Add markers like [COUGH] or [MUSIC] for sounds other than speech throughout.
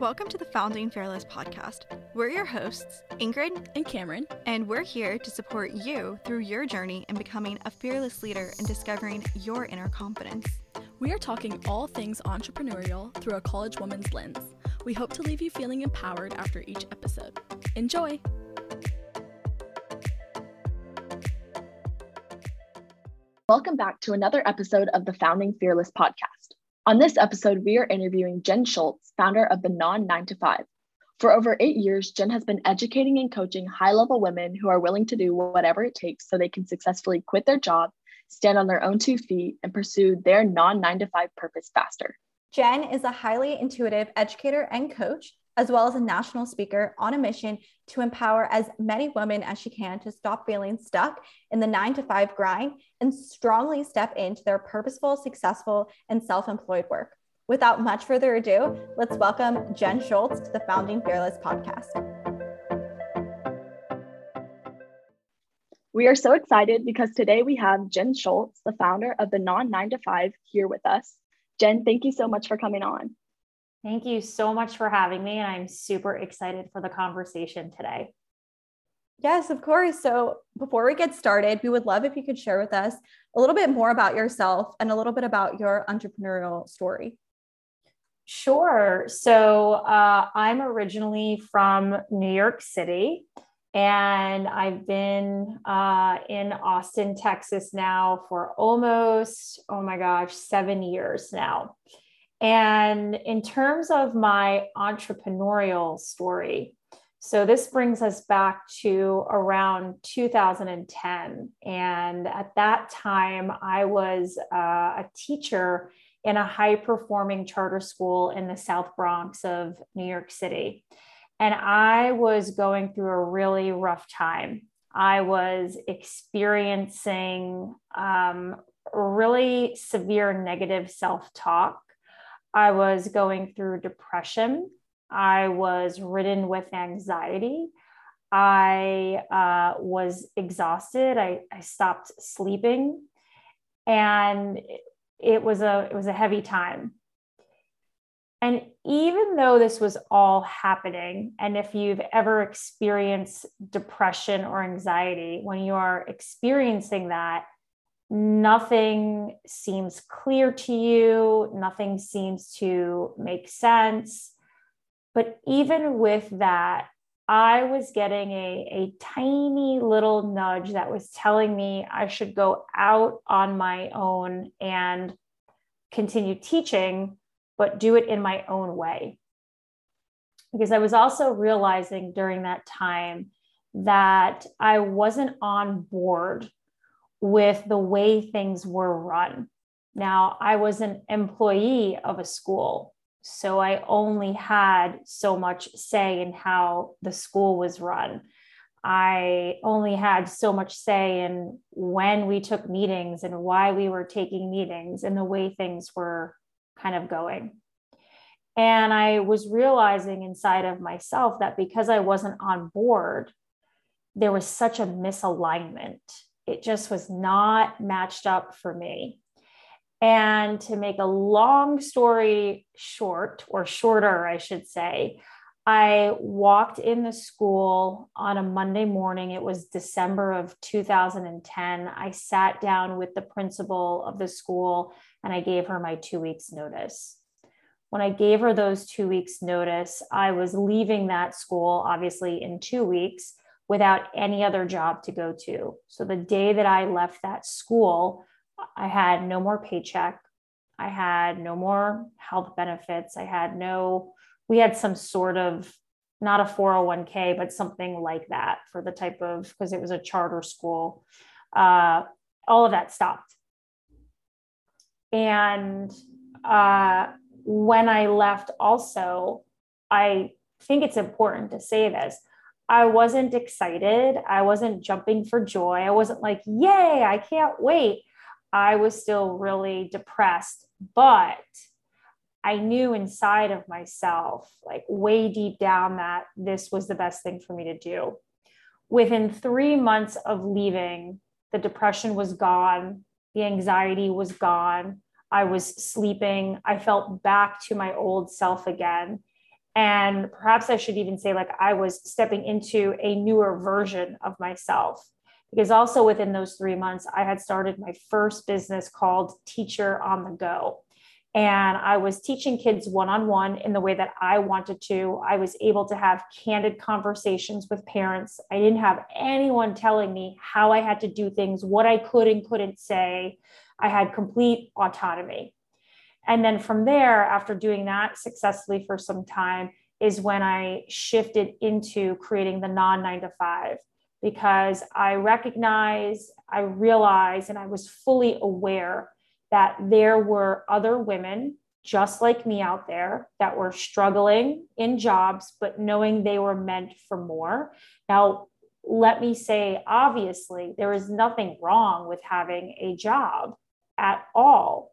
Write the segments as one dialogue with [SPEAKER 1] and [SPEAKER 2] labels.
[SPEAKER 1] Welcome to the Founding Fearless podcast. We're your hosts, Ingrid
[SPEAKER 2] and Cameron,
[SPEAKER 1] and we're here to support you through your journey in becoming a fearless leader and discovering your inner confidence.
[SPEAKER 2] We are talking all things entrepreneurial through a college woman's lens. We hope to leave you feeling empowered after each episode. Enjoy!
[SPEAKER 3] Welcome back to another episode of the Founding Fearless podcast. On this episode, we are interviewing Jen Shultz, founder of the Non 9 to 5. For over eight years, Jen has been educating and coaching high level women who are willing to do whatever it takes so they can successfully quit their job, stand on their own two feet, and pursue their non 9 to 5 purpose faster.
[SPEAKER 1] Jen is a highly intuitive educator and coach as well as a national speaker on a mission to empower as many women as she can to stop feeling stuck in the nine to five grind and strongly step into their purposeful, successful, and self employed work. Without much further ado, let's welcome Jen Shultz to the Founding Fearless podcast.
[SPEAKER 3] We are so excited because today we have Jen Shultz, the founder of the Non 9 to 5, here with us. Jen, thank you so much for coming on.
[SPEAKER 4] Thank you so much for having me. And I'm super excited for the conversation today.
[SPEAKER 1] Yes, of course. So before we get started, we would love if you could share with us a little bit more about yourself and a little bit about your entrepreneurial story.
[SPEAKER 4] Sure. So uh, I'm originally from New York City, and I've been uh, in Austin, Texas now for almost, oh my gosh, seven years now. And in terms of my entrepreneurial story, so this brings us back to around 2010. And at that time, I was uh, a teacher in a high performing charter school in the South Bronx of New York City. And I was going through a really rough time. I was experiencing um, really severe negative self talk I was going through depression. I was ridden with anxiety. I uh, was exhausted. I, I stopped sleeping, and it, was a it was a heavy time. And even though this was all happening, and if you've ever experienced depression or anxiety, when you are experiencing that, nothing seems clear to you, nothing seems to make sense. But even with that, I was getting a, a tiny little nudge that was telling me I should go out on my own and continue teaching, but do it in my own way. Because I was also realizing during that time that I wasn't on board with the way things were run. Now, I was an employee of a school, so I only had so much say in how the school was run. I only had so much say in when we took meetings and why we were taking meetings and the way things were kind of going. And I was realizing inside of myself that because I wasn't on board, there was such a misalignment it just was not matched up for me. And to make a long story short, or shorter, I should say, I walked in the school on a Monday morning. It was December of 2010. I sat down with the principal of the school and I gave her my two weeks' notice. When I gave her those two weeks' notice, I was leaving that school, obviously, in two weeks without any other job to go to. So the day that I left that school, I had no more paycheck. I had no more health benefits. I had no, we had some sort of, not a 401k, but something like that for the type of, because it was a charter school. Uh, all of that stopped. And uh, when I left, also, I think it's important to say this I wasn't excited. I wasn't jumping for joy. I wasn't like, yay, I can't wait. I was still really depressed, but I knew inside of myself, like way deep down, that this was the best thing for me to do. Within three months of leaving, the depression was gone, the anxiety was gone. I was sleeping. I felt back to my old self again. And perhaps I should even say, like, I was stepping into a newer version of myself. Because also within those three months, I had started my first business called Teacher on the Go. And I was teaching kids one on one in the way that I wanted to. I was able to have candid conversations with parents. I didn't have anyone telling me how I had to do things, what I could and couldn't say. I had complete autonomy. And then from there, after doing that successfully for some time, is when I shifted into creating the non nine to five because I recognize, I realized, and I was fully aware that there were other women just like me out there that were struggling in jobs, but knowing they were meant for more. Now, let me say, obviously, there is nothing wrong with having a job at all.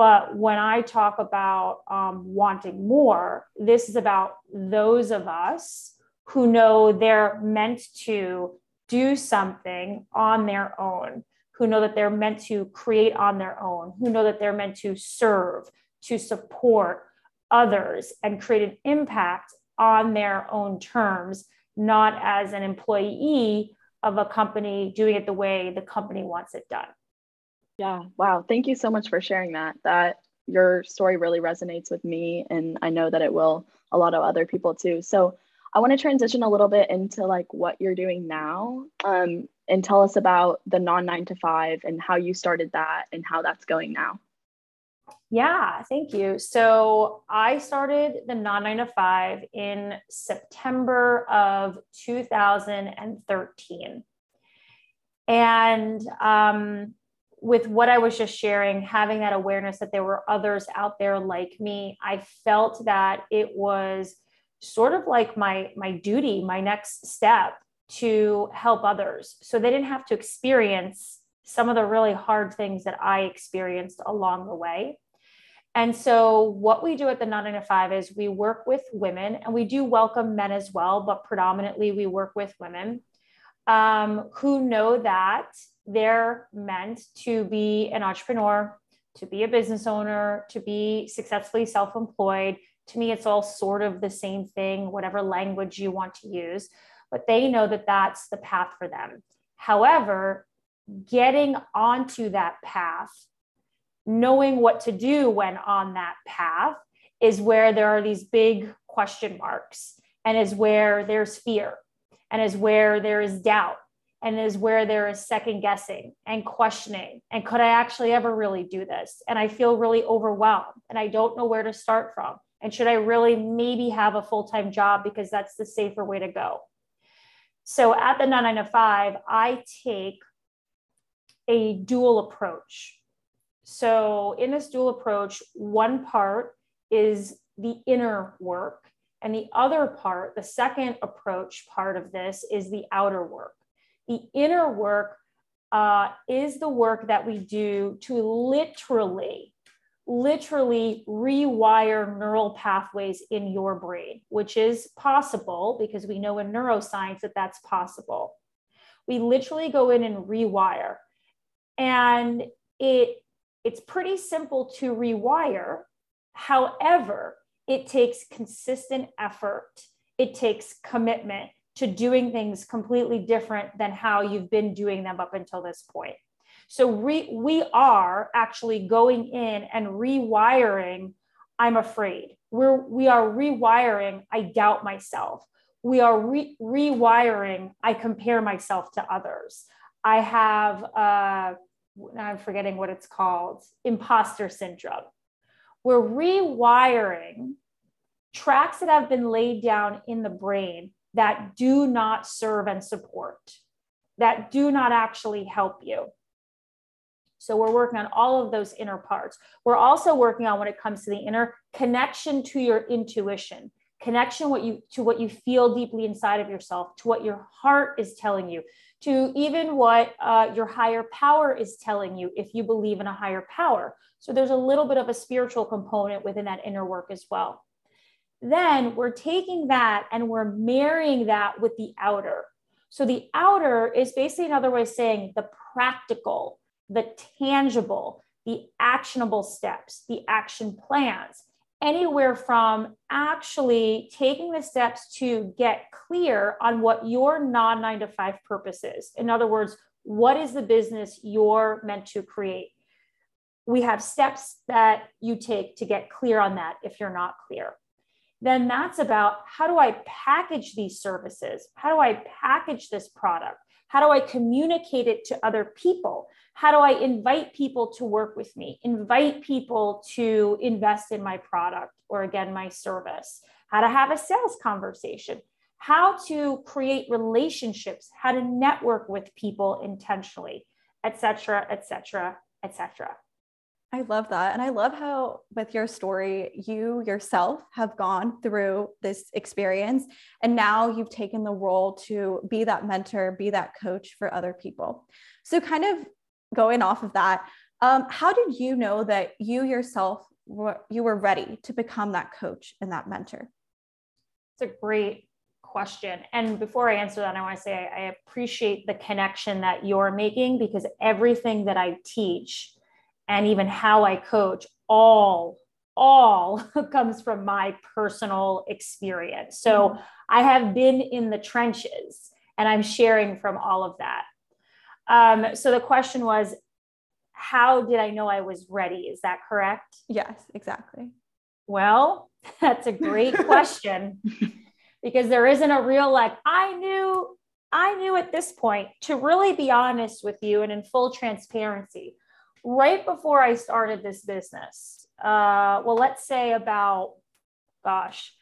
[SPEAKER 4] But when I talk about um, wanting more, this is about those of us who know they're meant to do something on their own, who know that they're meant to create on their own, who know that they're meant to serve, to support others and create an impact on their own terms, not as an employee of a company doing it the way the company wants it done.
[SPEAKER 3] Yeah. Wow. Thank you so much for sharing that. That your story really resonates with me and I know that it will a lot of other people too. So I want to transition a little bit into like what you're doing now um, and tell us about the non nine to five and how you started that and how that's going now.
[SPEAKER 4] Yeah, thank you. So I started the non nine to five in September of 2013. And um, with what I was just sharing, having that awareness that there were others out there like me, I felt that it was sort of like my my duty, my next step to help others so they didn't have to experience some of the really hard things that I experienced along the way. And so, what we do at the 995 is we work with women and we do welcome men as well, but predominantly we work with women um, who know that they're meant to be an entrepreneur, to be a business owner, to be successfully self employed. To me, it's all sort of the same thing, whatever language you want to use, but they know that that's the path for them. However, getting onto that path, knowing what to do when on that path, is where there are these big question marks and is where there's fear and is where there is doubt and is where there is second guessing and questioning and could i actually ever really do this? And i feel really overwhelmed and i don't know where to start from. And should i really maybe have a full-time job because that's the safer way to go? So at the 995 i take a dual approach. So in this dual approach one part is the inner work and the other part the second approach part of this is the outer work the inner work uh, is the work that we do to literally, literally rewire neural pathways in your brain, which is possible because we know in neuroscience that that's possible. We literally go in and rewire. And it, it's pretty simple to rewire. However, it takes consistent effort, it takes commitment, to doing things completely different than how you've been doing them up until this point. So re- we are actually going in and rewiring. I'm afraid. We're we are rewiring. I doubt myself. We are re- rewiring. I compare myself to others. I have. Uh, I'm forgetting what it's called. Imposter syndrome. We're rewiring tracks that have been laid down in the brain that do not serve and support, that do not actually help you. So we're working on all of those inner parts. We're also working on when it comes to the inner connection to your intuition, connection what you to what you feel deeply inside of yourself, to what your heart is telling you, to even what uh, your higher power is telling you if you believe in a higher power. So there's a little bit of a spiritual component within that inner work as well then we're taking that and we're marrying that with the outer. So the outer is basically another way of saying the practical, the tangible, the actionable steps, the action plans. anywhere from actually taking the steps to get clear on what your non nine to five purpose is. In other words, what is the business you're meant to create? We have steps that you take to get clear on that if you're not clear. Then that's about how do I package these services? How do I package this product? How do I communicate it to other people? How do I invite people to work with me? Invite people to invest in my product or again, my service? How to have a sales conversation? How to create relationships? How to network with people intentionally, etc., etc., etc.
[SPEAKER 1] I love that. And I love how, with your story, you yourself have gone through this experience. And now you've taken the role to be that mentor, be that coach for other people. So, kind of going off of that, um, how did you know that you yourself were, you were ready to become that coach and that mentor?
[SPEAKER 4] It's a great question. And before I answer that, I want to say I, I appreciate the connection that you're making because everything that I teach and even how I coach all all [LAUGHS] comes from my personal experience. So mm-hmm. I have been in the trenches and I'm sharing from all of that. Um, so the question was, how did I know I was ready? Is that correct?
[SPEAKER 1] Yes, exactly.
[SPEAKER 4] Well, [LAUGHS] that's a great question [LAUGHS] because there isn't a real like, I knew, I knew at this point, to really be honest with you and in full transparency, right before I started this business, uh, well, let's say about, gosh,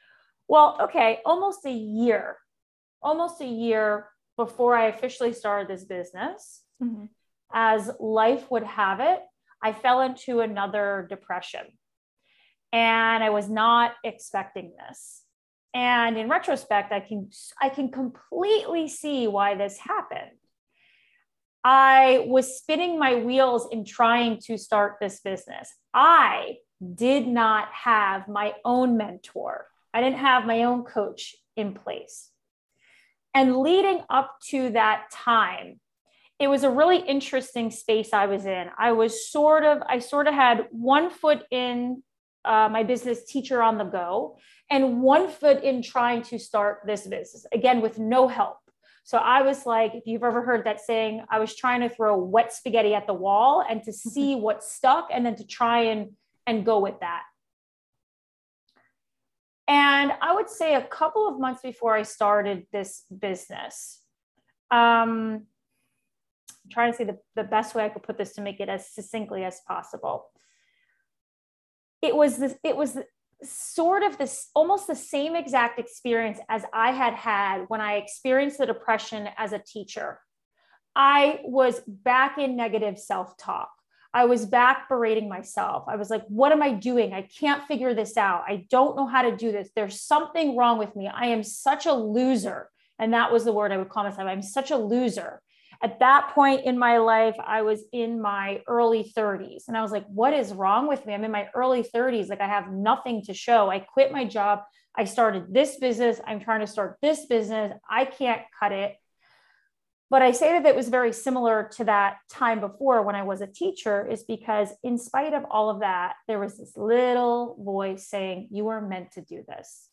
[SPEAKER 4] well, okay, almost a year, almost a year before I officially started this business, mm-hmm. as life would have it, I fell into another depression. And I was not expecting this. And in retrospect, I can I can completely see why this happened. I was spinning my wheels in trying to start this business. I did not have my own mentor. I didn't have my own coach in place. And leading up to that time, it was a really interesting space I was in. I was sort of, I sort of had one foot in uh, my business teacher on the go and one foot in trying to start this business, again, with no help. So I was like, if you've ever heard that saying, I was trying to throw wet spaghetti at the wall and to [LAUGHS] see what stuck and then to try and, and go with that. And I would say a couple of months before I started this business, um, I'm trying to say the, the best way I could put this to make it as succinctly as possible. It was this, it was sort of this almost the same exact experience as I had had when I experienced the depression as a teacher. I was back in negative self talk. I was back berating myself. I was like, what am I doing? I can't figure this out. I don't know how to do this. There's something wrong with me. I am such a loser. And that was the word I would call myself. I'm such a loser. At that point in my life, I was in my early 30s. And I was like, what is wrong with me? I'm in my early 30s. Like, I have nothing to show. I quit my job. I started this business. I'm trying to start this business. I can't cut it. But I say that it was very similar to that time before when I was a teacher, is because in spite of all of that, there was this little voice saying, You are meant to do this.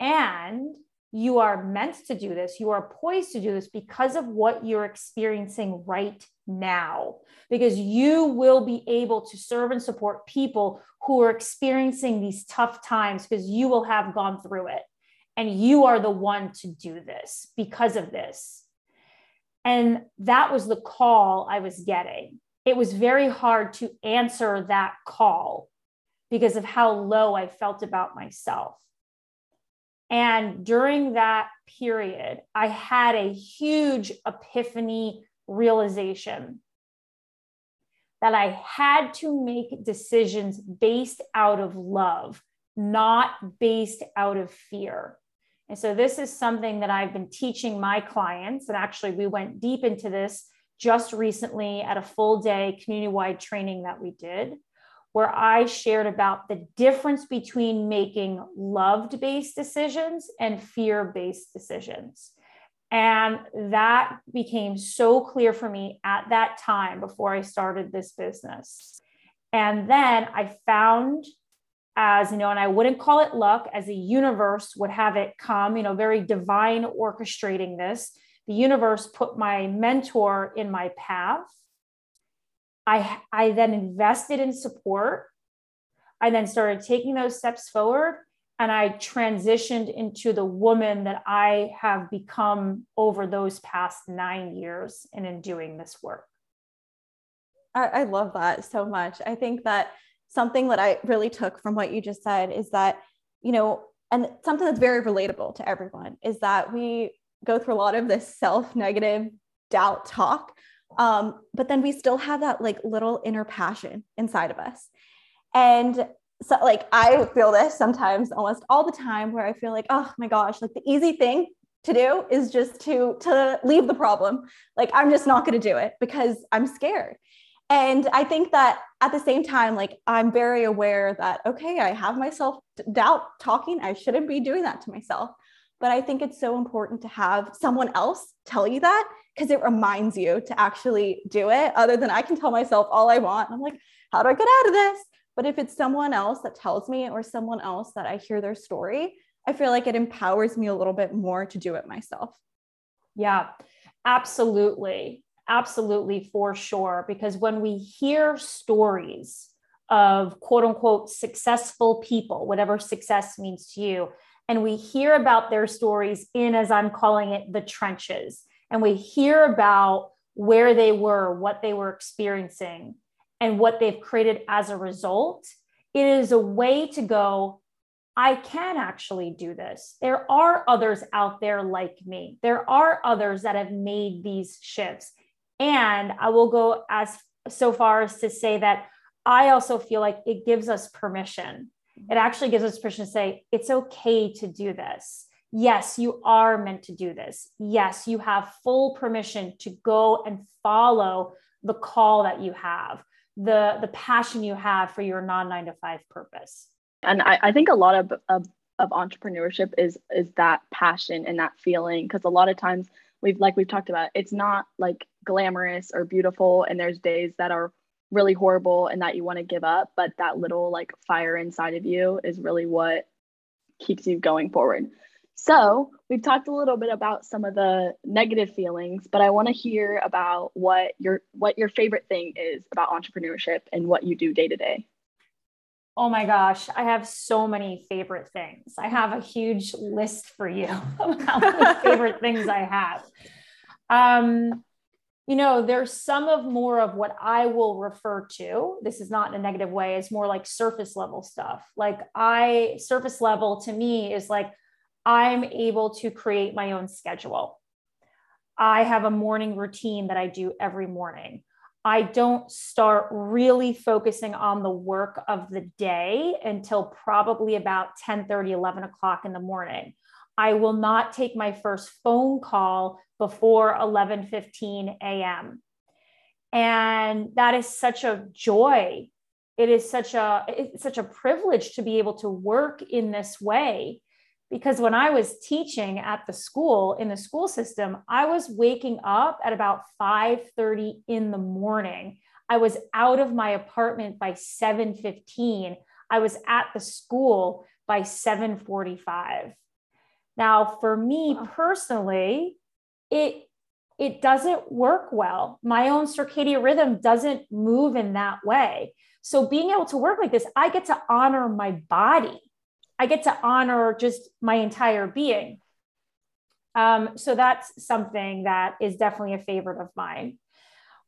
[SPEAKER 4] And you are meant to do this. You are poised to do this because of what you're experiencing right now, because you will be able to serve and support people who are experiencing these tough times because you will have gone through it. And you are the one to do this because of this. And that was the call I was getting. It was very hard to answer that call because of how low I felt about myself. And during that period, I had a huge epiphany realization that I had to make decisions based out of love, not based out of fear. And so this is something that I've been teaching my clients. And actually, we went deep into this just recently at a full day community wide training that we did, where I shared about the difference between making loved based decisions and fear based decisions. And that became so clear for me at that time before I started this business. And then I found as you know and i wouldn't call it luck as the universe would have it come you know very divine orchestrating this the universe put my mentor in my path i i then invested in support i then started taking those steps forward and i transitioned into the woman that i have become over those past nine years and in doing this work
[SPEAKER 1] I, I love that so much i think that something that I really took from what you just said is that, you know, and something that's very relatable to everyone is that we go through a lot of this self negative doubt talk. Um, but then we still have that like little inner passion inside of us. And so, like, I feel this sometimes almost all the time where I feel like, oh my gosh, like the easy thing to do is just to to leave the problem. Like i'm just not to do it because i'm scared. And i think that at the same time like i'm very aware that okay i have myself doubt talking. I shouldn't be doing that to myself but i think it's so important to have someone else tell you that because it reminds you to actually do it other than i can tell myself all i want. I'm like how do i get out of this? But if it's someone else that tells me or someone else that i hear their story i feel like it empowers me a little bit more to do it myself.
[SPEAKER 4] Yeah absolutely. Absolutely, for sure. Because when we hear stories of quote unquote successful people, whatever success means to you, and we hear about their stories in, as I'm calling it, the trenches, and we hear about where they were, what they were experiencing, and what they've created as a result, it is a way to go, I can actually do this. There are others out there like me. There are others that have made these shifts. And I will go as so far as to say that I also feel like it gives us permission. It actually gives us permission to say, it's okay to do this. Yes, you are meant to do this. Yes, you have full permission to go and follow the call that you have, the, the passion you have for your non nine to five purpose.
[SPEAKER 3] And I, I think a lot of, of, of entrepreneurship is is that passion and that feeling because a lot of times we've like we've talked about it's not like glamorous or beautiful and there's days that are really horrible and that you want to give up but that little like fire inside of you is really what keeps you going forward so we've talked a little bit about some of the negative feelings but i want to hear about what your what your favorite thing is about entrepreneurship and what you do day to day
[SPEAKER 4] Oh my gosh, I have so many favorite things. I have a huge list for you [LAUGHS] of how favorite things I have. Um, you know, there's some of more of what I will refer to. This is not in a negative way, it's more like surface level stuff. Like, I, surface level to me is like I'm able to create my own schedule. I have a morning routine that I do every morning. I don't start really focusing on the work of the day until probably about 10 30, 11 o'clock in the morning. I will not take my first phone call before 11:15 a.m. And that is such a joy. It is such a it's such a privilege to be able to work in this way because when I was teaching at the school in the school system, I was waking up at about 5:30 in the morning. I was out of my apartment by 7:15. I was at the school by 7:45. Now, for me personally, it it doesn't work well. My own circadian rhythm doesn't move in that way. So being able to work like this, I get to honor my body I get to honor just my entire being. Um, so that's something that is definitely a favorite of mine.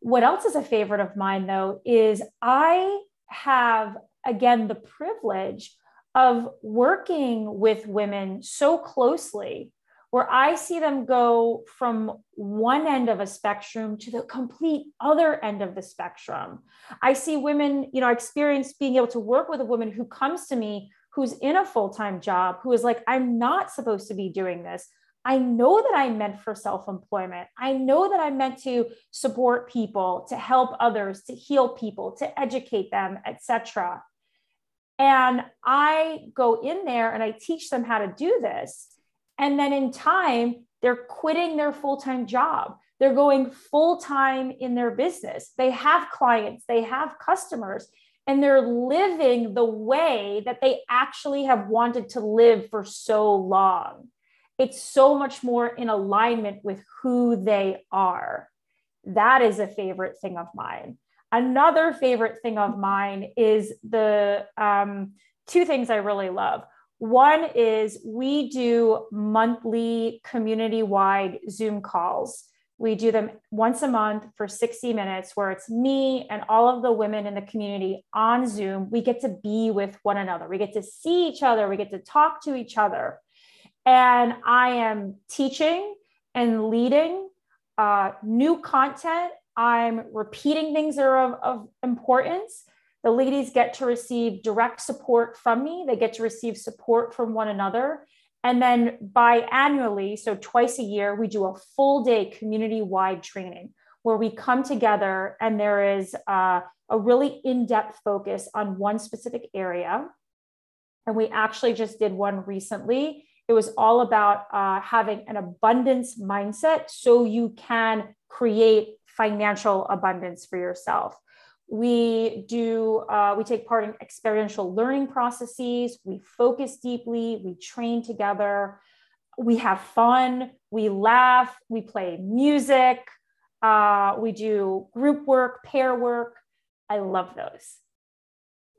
[SPEAKER 4] What else is a favorite of mine, though, is I have, again, the privilege of working with women so closely where I see them go from one end of a spectrum to the complete other end of the spectrum. I see women, you know, experience being able to work with a woman who comes to me who's in a full time job who is like, I'm not supposed to be doing this. I know that I'm meant for self employment. I know that I'm meant to support people, to help others, to heal people, to educate them, etc. And I go in there and I teach them how to do this. And then in time, they're quitting their full time job. They're going full time in their business. They have clients, they have customers, and they're living the way that they actually have wanted to live for so long. It's so much more in alignment with who they are. That is a favorite thing of mine. Another favorite thing of mine is the um, two things I really love. One is we do monthly community wide Zoom calls. We do them once a month for 60 minutes, where it's me and all of the women in the community on Zoom. We get to be with one another, we get to see each other, we get to talk to each other. And I am teaching and leading uh, new content. I'm repeating things that are of, of importance the ladies get to receive direct support from me, they get to receive support from one another. And then biannually, so twice a year, we do a full day community wide training where we come together and there is uh, a really in depth focus on one specific area. And we actually just did one recently. It was all about uh, having an abundance mindset so you can create financial abundance for yourself. We do, uh, we take part in experiential learning processes. We focus deeply. We train together. We have fun. We laugh. We play music. Uh, we do group work, pair work. I love those.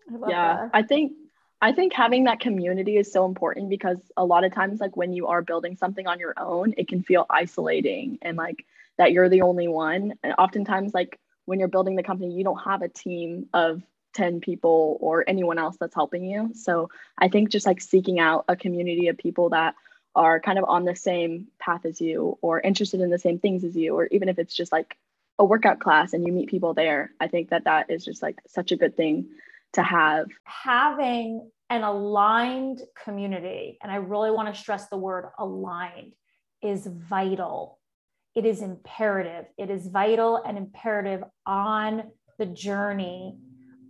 [SPEAKER 3] I yeah, that. I think I think having that community is so important because a lot of times, like when you are building something on your own, it can feel isolating and like that you're the only one. And oftentimes, like when you're building the company, you don't have a team of 10 people or anyone else that's helping you. So I think just like seeking out a community of people that are kind of on the same path as you or interested in the same things as you, or even if it's just like a workout class and you meet people there, I think that that is just like such a good thing to have.
[SPEAKER 4] Having an aligned community, and I really want to stress the word aligned, is vital it is imperative. It is vital and imperative on the journey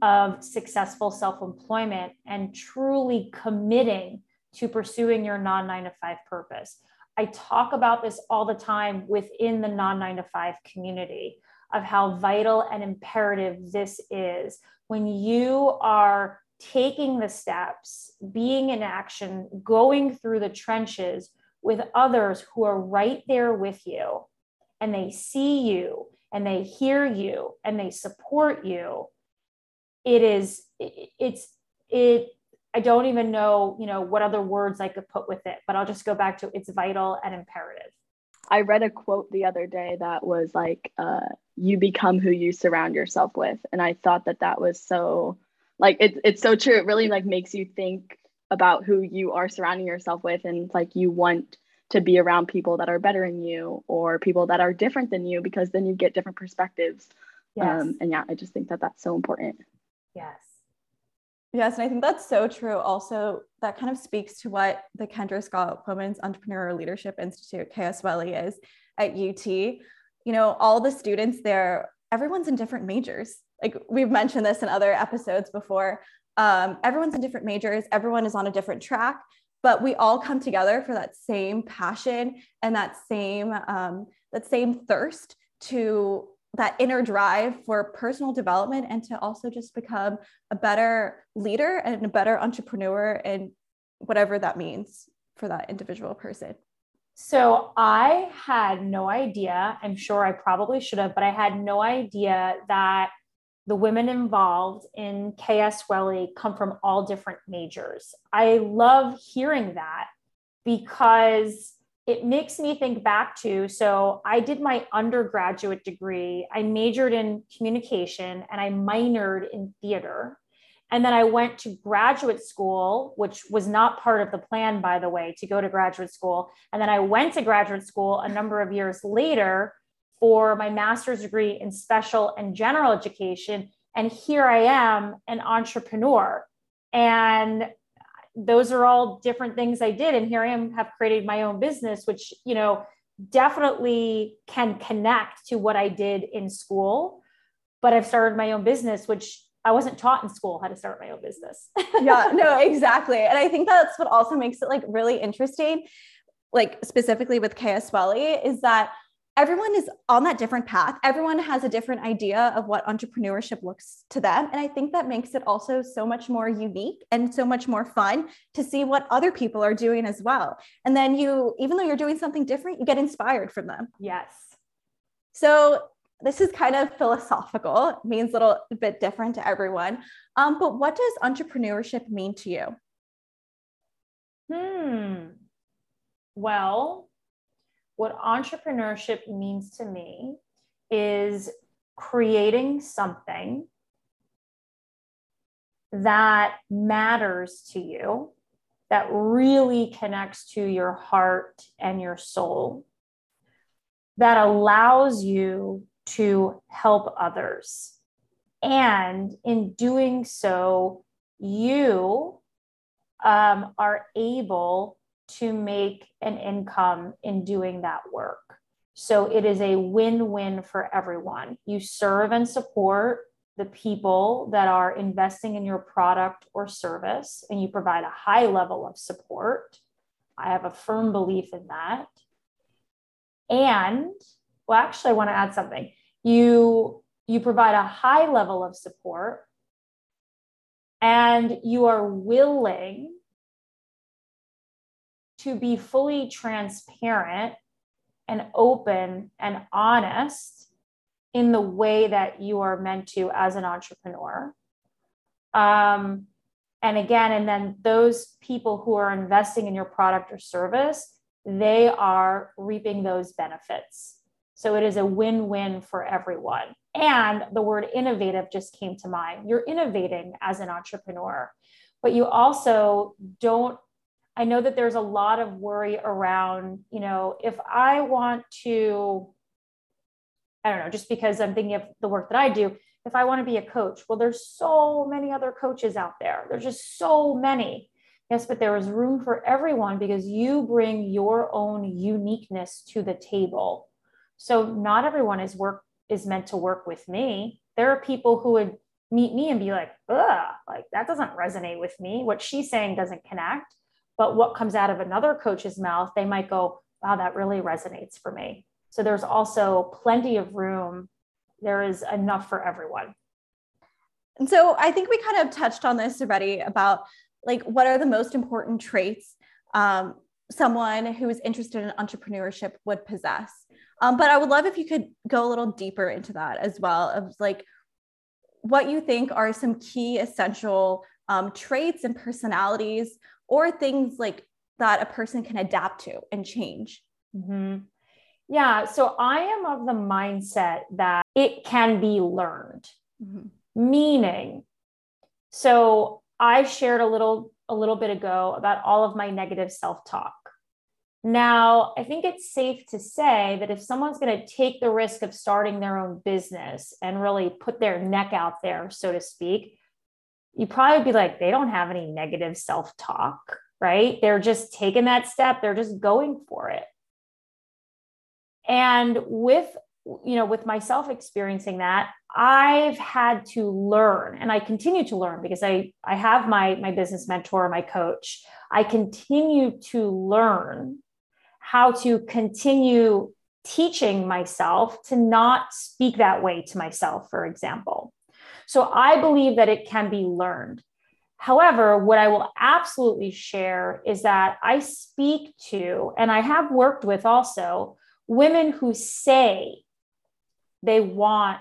[SPEAKER 4] of successful self employment and truly committing to pursuing your non nine to five purpose. I talk about this all the time within the non nine to five community of how vital and imperative this is. When you are taking the steps, being in action, going through the trenches with others who are right there with you, and they see you and they hear you and they support you it is it's it i don't even know you know what other words i could put with it but i'll just go back to it's vital and imperative
[SPEAKER 3] i read a quote the other day that was like uh, you become who you surround yourself with and i thought that that was so like it, it's so true it really like makes you think about who you are surrounding yourself with and like you want to be around people that are better than you or people that are different than you because then you get different perspectives. Yes. Um, and yeah, I just think that that's so important.
[SPEAKER 4] Yes.
[SPEAKER 1] Yes, and I think that's so true. Also, that kind of speaks to what the Kendra Scott Women's Entrepreneurial Leadership Institute, KSWELI, is at UT. You know, all the students there, everyone's in different majors. Like we've mentioned this in other episodes before. Um, everyone's in different majors, everyone is on a different track but we all come together for that same passion and that same um, that same thirst to that inner drive for personal development and to also just become a better leader and a better entrepreneur and whatever that means for that individual person
[SPEAKER 4] so I had no idea. I'm sure I probably should have, but I had no idea that the women involved in KSWELI come from all different majors. I love hearing that because it makes me think back to so I did my undergraduate degree. I majored in communication and I minored in theater. And then I went to graduate school, which was not part of the plan, by the way, to go to graduate school. And then I went to graduate school a number of years later for my master's degree in special and general education. And here I am, an entrepreneur. And those are all different things I did. And here I am, have created my own business, which, you know, definitely can connect to what I did in school. But I've started my own business, which I wasn't taught in school how to start my own business. [LAUGHS]
[SPEAKER 1] yeah, no, exactly. And I think that's what also makes it like really interesting, like specifically with KSWELI, is that everyone is on that different path. Everyone has a different idea of what entrepreneurship looks to them. And I think that makes it also so much more unique and so much more fun to see what other people are doing as well. And then you, even though you're doing something different, you get inspired from them.
[SPEAKER 4] Yes.
[SPEAKER 1] So this is kind of philosophical, it means a little bit different to everyone. Um, but what does entrepreneurship mean to you?
[SPEAKER 4] Hmm. Well, what entrepreneurship means to me is creating something that matters to you, that really connects to your heart and your soul, that allows you to help others. And in doing so, you um, are able to make an income in doing that work. So it is a win win for everyone. You serve and support the people that are investing in your product or service, and you provide a high level of support. I have a firm belief in that. And well, actually, I want to add something. You you provide a high level of support and you are willing to be fully transparent and open and honest in the way that you are meant to as an entrepreneur. Um, and again, and then those people who are investing in your product or service, they are reaping those benefits. So it is a win win for everyone. And the word innovative just came to mind. You're innovating as an entrepreneur, but you also don't I know that there's a lot of worry around, you know, if I want to, I don't know, just because I'm thinking of the work that I do, if I want to be a coach, well, there's so many other coaches out there. There's just so many. Yes, but there is room for everyone because you bring your own uniqueness to the table. So not everyone is work is meant to work with me. There are people who would meet me and be like, ugh, like that doesn't resonate with me. What she's saying doesn't connect but what comes out of another coach's mouth, they might go, wow, that really resonates for me. So there's also plenty of room. There is enough for everyone.
[SPEAKER 1] And so I think we kind of touched on this already about like what are the most important traits um, someone who is interested in entrepreneurship would possess. Um, but I would love if you could go a little deeper into that as well of like what you think are some key essential um, traits and personalities or things like that a person can adapt to and change.
[SPEAKER 4] Mm-hmm. Yeah. So I am of the mindset that it can be learned, mm-hmm. meaning, so I shared a little a little bit ago about all of my negative self-talk. Now, I think it's safe to say that if someone's going to take the risk of starting their own business and really put their neck out there, so to speak, you probably be like, they don't have any negative self talk, right? They're just taking that step, they're just going for it. And with, you know, with myself experiencing that, I've had to learn and I continue to learn because I, I have my, my business mentor, my coach. I continue to learn how to continue teaching myself to not speak that way to myself, for example. So I believe that it can be learned. However, what I will absolutely share is that I speak to, and I have worked with also, women who say they want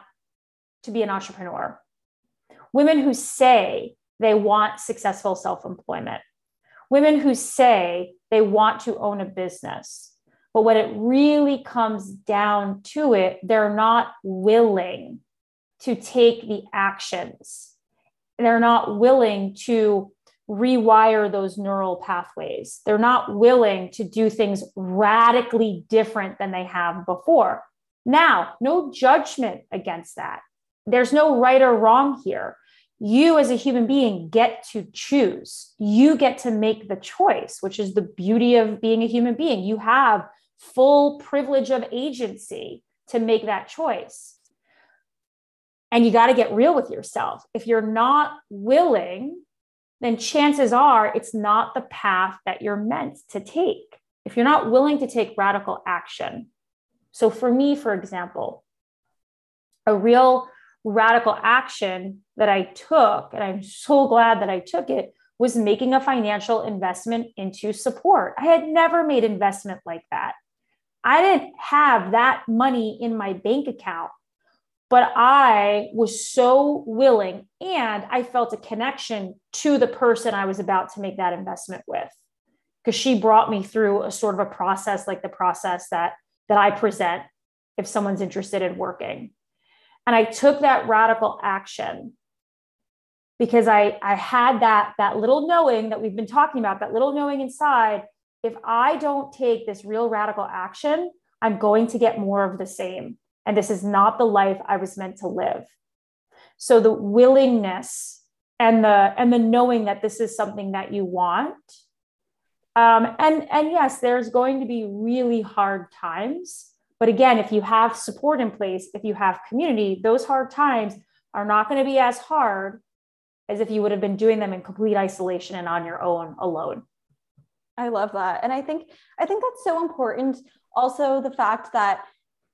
[SPEAKER 4] to be an entrepreneur, women who say they want successful self employment, women who say they want to own a business. But when it really comes down to it, they're not willing to take the actions. They're not willing to rewire those neural pathways. They're not willing to do things radically different than they have before. Now, no judgment against that. There's no right or wrong here. You, as a human being, get to choose. You get to make the choice, which is the beauty of being a human being. You have full privilege of agency to make that choice. And you got to get real with yourself. If you're not willing, then chances are it's not the path that you're meant to take. If you're not willing to take radical action. So for me, for example, a real radical action that I took, and I'm so glad that I took it, was making a financial investment into support. I had never made investment like that. I didn't have that money in my bank account, but I was so willing and I felt a connection to the person I was about to make that investment with because she brought me through a sort of a process like the process that that I present if someone's interested in working. And I took that radical action because I, I had that, that little knowing that we've been talking about, that little knowing inside. If I don't take this real radical action, I'm going to get more of the same. And this is not the life I was meant to live. So the willingness and the and the knowing that this is something that you want. Um, and and yes, there's going to be really hard times but again, if you have support in place, if you have community, those hard times are not going to be as hard as if you would have been doing them in complete isolation and on your own alone.
[SPEAKER 1] I love that. And I think I think that's so important. Also, the fact that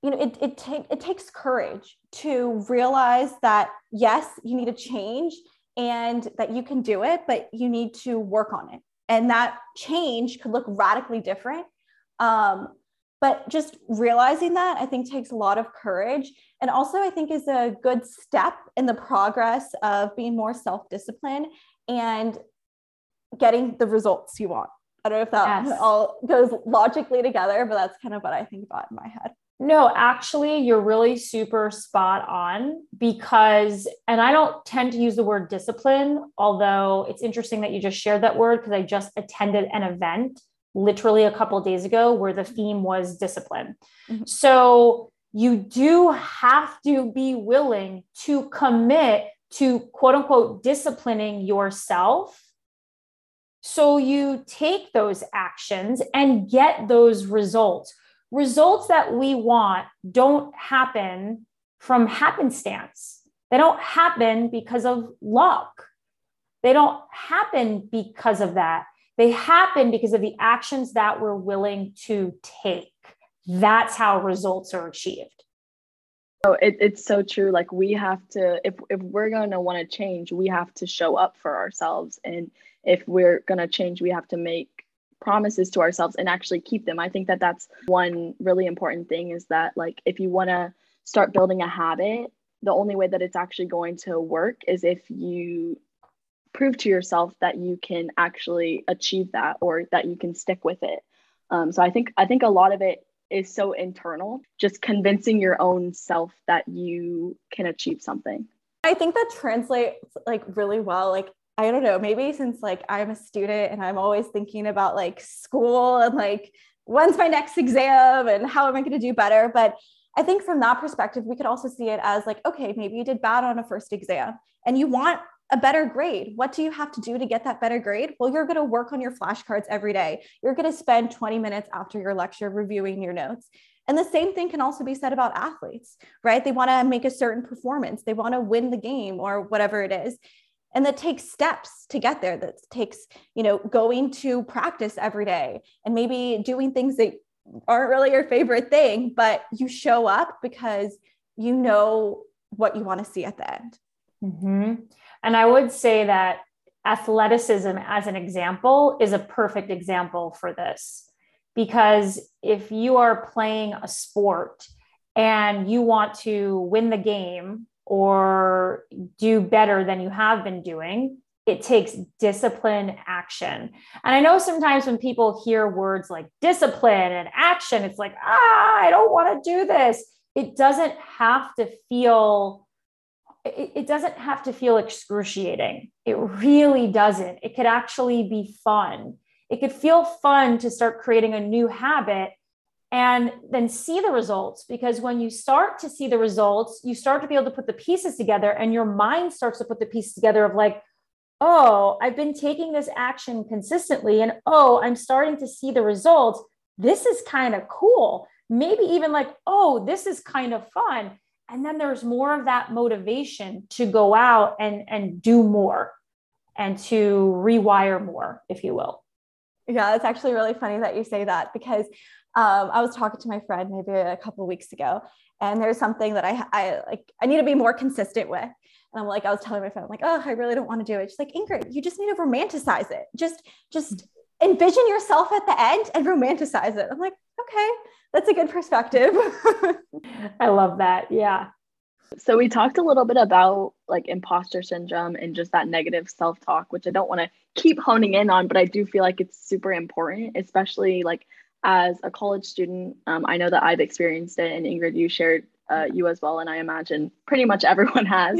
[SPEAKER 1] you know it it, take, it takes courage to realize that yes, you need to change and that you can do it, but you need to work on it. And that change could look radically different. Um, but just realizing that I think takes a lot of courage. And also, I think is a good step in the progress of being more self disciplined and getting the results you want. I don't know if that yes. all goes logically together, but that's kind of what I think about in my head.
[SPEAKER 4] No, actually, you're really super spot on because, and I don't tend to use the word discipline, although it's interesting that you just shared that word because I just attended an event literally a couple days ago where the theme was discipline. Mm-hmm. So you do have to be willing to commit to quote unquote disciplining yourself. So you take those actions and get those results. Results that we want don't happen from happenstance. They don't happen because of luck. They don't happen because of that. They happen because of the actions that we're willing to take. That's how results are achieved.
[SPEAKER 3] Oh, it, it's so true. Like we have to, if if we're gonna want to change, we have to show up for ourselves, and if we're gonna change, we have to make promises to ourselves and actually keep them. I think that that's one really important thing is that like if you want to start building a habit, the only way that it's actually going to work is if you prove to yourself that you can actually achieve that or that you can stick with it. Um, so I think I think a lot of it is so internal, just convincing your own self that you can achieve something.
[SPEAKER 1] I think that translates like really well. Like I don't know, maybe since like I'm a student and I'm always thinking about like school and like when's my next exam and how am I going to do better, but I think from that perspective, we could also see it as like, okay, maybe you did bad on a first exam and you want a better grade. What do you have to do to get that better grade? Well, you're going to work on your flashcards every day. You're going to spend 20 minutes after your lecture reviewing your notes. And the same thing can also be said about athletes, right? They want to make a certain performance, they want to win the game or whatever it is. And that takes steps to get there. That takes, you know, going to practice every day and maybe doing things that aren't really your favorite thing, but you show up because you know what you want to see at the end.
[SPEAKER 4] Mm-hmm. And I would say that athleticism, as an example, is a perfect example for this. Because if you are playing a sport and you want to win the game or do better than you have been doing, it takes discipline action. And I know sometimes when people hear words like discipline and action, it's like, ah, I don't want to do this. It doesn't have to feel it, it doesn't have to feel excruciating. It really doesn't. It could actually be fun. It could feel fun to start creating a new habit and then see the results because when you start to see the results you start to be able to put the pieces together and your mind starts to put the pieces together of like oh i've been taking this action consistently and oh i'm starting to see the results this is kind of cool maybe even like oh this is kind of fun and then there's more of that motivation to go out and and do more and to rewire more if you will
[SPEAKER 1] Yeah, it's actually really funny that you say that because um, I was talking to my friend maybe a couple weeks ago, and there's something that I, I like I need to be more consistent with. And I'm like, I was telling my friend, I'm like, oh, I really don't want to do it. She's like, Ingrid, you just need to romanticize it. Just, just envision yourself at the end and romanticize it. I'm like, okay, that's a good perspective. [LAUGHS]
[SPEAKER 4] I love that. Yeah.
[SPEAKER 3] So we talked a little bit about like imposter syndrome and just that negative self-talk, which I don't want to keep honing in on, but I do feel like it's super important, especially like as a college student. Um, I know that I've experienced it, and Ingrid, you shared uh, you as well, and I imagine pretty much [LAUGHS] everyone has.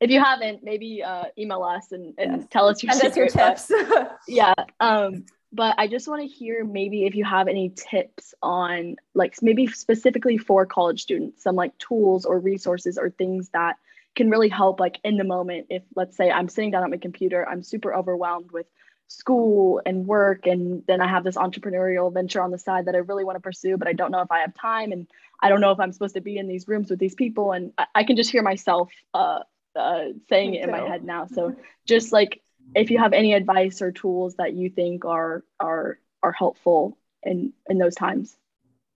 [SPEAKER 3] if you haven't, maybe uh, email us and, and yes. tell us your
[SPEAKER 1] secret, us your
[SPEAKER 3] tips. [LAUGHS] yeah. Um, but I just want to hear maybe if you have any tips on like maybe specifically for college students, some like tools or resources or things that can really help like in the moment. If let's say I'm sitting down at my computer, I'm super overwhelmed with school and work and then I have this entrepreneurial venture on the side that I really want to pursue, but I don't know if I have time and I don't know if I'm supposed to be in these rooms with these people and I, I can just hear myself uh, uh, saying it in my head now. So just like if you have any advice or tools that you think are are are helpful in in those times.